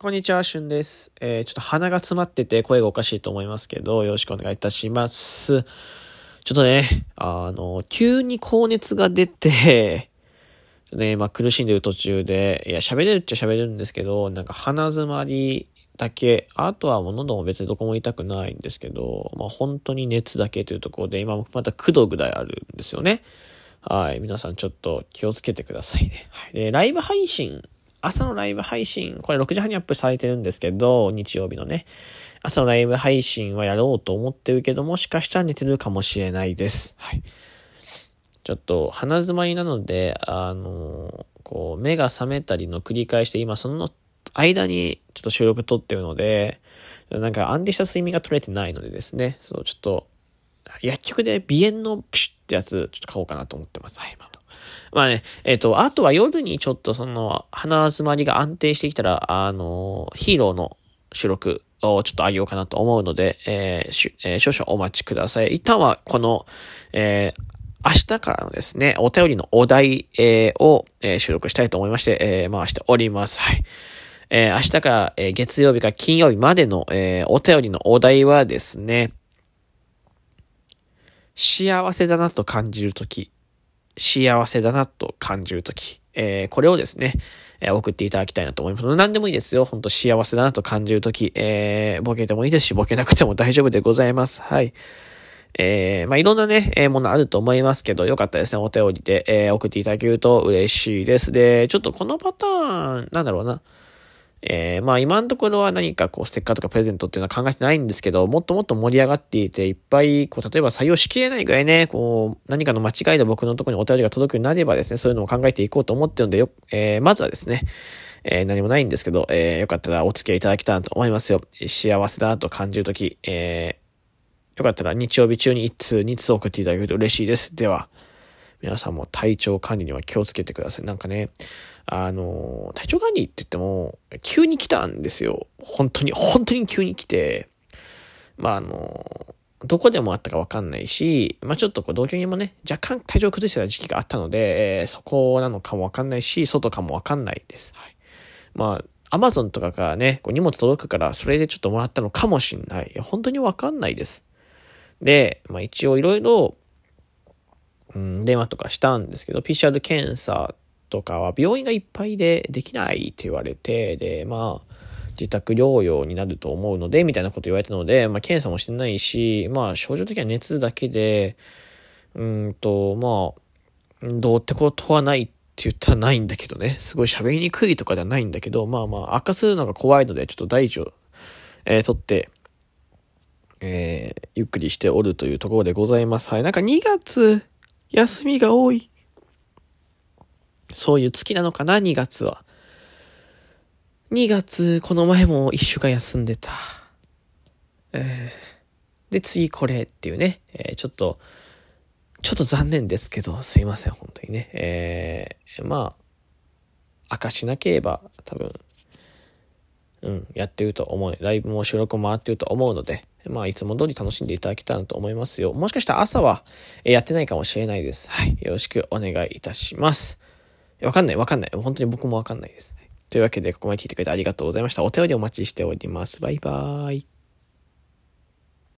こんにちは、しゅんです。えー、ちょっと鼻が詰まってて声がおかしいと思いますけど、よろしくお願いいたします。ちょっとね、あの、急に高熱が出て、ね、まあ苦しんでる途中で、いや、喋れるっちゃ喋れるんですけど、なんか鼻詰まりだけ、あとはもう喉も別にどこも痛くないんですけど、まあ本当に熱だけというところで、今もまた9度ぐらいあるんですよね。はい。皆さんちょっと気をつけてくださいね。はい。で、ライブ配信朝のライブ配信、これ6時半にアップされてるんですけど、日曜日のね。朝のライブ配信はやろうと思ってるけど、もしかしたら寝てるかもしれないです。はい。ちょっと鼻詰まりなので、あの、こう、目が覚めたりの繰り返して、今その間にちょっと収録撮ってるので、なんか安定した睡眠が取れてないのでですね、そう、ちょっと、薬局で鼻炎のプシュってやつ、ちょっと買おうかなと思ってます。はい、まあね、えっ、ー、と、あとは夜にちょっとその、鼻詰まりが安定してきたら、あの、ヒーローの収録をちょっとあげようかなと思うので、えーえー、少々お待ちください。一旦はこの、えー、明日からのですね、お便りのお題、えー、を、えー、収録したいと思いまして、えー、回しております。はい。えー、明日から、えー、月曜日か金曜日までの、えー、お便りのお題はですね、幸せだなと感じるとき、幸せだなと感じるとき、えー、これをですね、えー、送っていただきたいなと思います。何でもいいですよ。ほんと幸せだなと感じるとき、えー、ボケてもいいですし、ボケなくても大丈夫でございます。はい。えー、まあ、いろんなね、えー、ものあると思いますけど、よかったですね。お手織りで、えー、送っていただけると嬉しいです。で、ちょっとこのパターン、なんだろうな。えー、まあ今のところは何かこうステッカーとかプレゼントっていうのは考えてないんですけど、もっともっと盛り上がっていて、いっぱい、こう、例えば採用しきれないぐらいね、こう、何かの間違いで僕のところにお便りが届くようになればですね、そういうのを考えていこうと思ってるので、よ、えー、まずはですね、えー、何もないんですけど、えー、よかったらお付き合いいただきたいなと思いますよ。幸せだなと感じるとき、えー、よかったら日曜日中に一通、二通送っていただけると嬉しいです。では、皆さんも体調管理には気をつけてください。なんかね、あの、体調管理って言っても、急に来たんですよ。本当に、本当に急に来て、まあ、あの、どこでもあったかわかんないし、まあ、ちょっとこう同居人もね、若干体調崩してた時期があったので、えー、そこなのかもわかんないし、外かもわかんないです。はい。まあ、アマゾンとかからね、こう荷物届くから、それでちょっともらったのかもしんない。本当にわかんないです。で、まあ一応いろいろ、うん、電話とかしたんですけど、PCR 検査とかは病院がいっぱいでできないって言われて、で、まあ、自宅療養になると思うので、みたいなこと言われたので、まあ、検査もしてないし、まあ、症状的には熱だけで、うんと、まあ、どうってことはないって言ったらないんだけどね、すごい喋りにくいとかではないんだけど、まあまあ、悪化するのが怖いので、ちょっと大事を、えー、取って、えー、ゆっくりしておるというところでございます。はい。なんか2月、休みが多い。そういう月なのかな、2月は。2月、この前も1週間休んでた。えー、で、次これっていうね、えー、ちょっと、ちょっと残念ですけど、すいません、本当にね。えー、まあ、明かしなければ、多分、うん、やってると思う。ライブも収録も回ってると思うので、まあ、いつも通り楽しんでいただけたらと思いますよ。もしかしたら朝はやってないかもしれないです。はい。よろしくお願いいたします。わかんない、わかんない。本当に僕もわかんないです。というわけで、ここまで聞いてくれてありがとうございました。お便りお待ちしております。バイバーイ。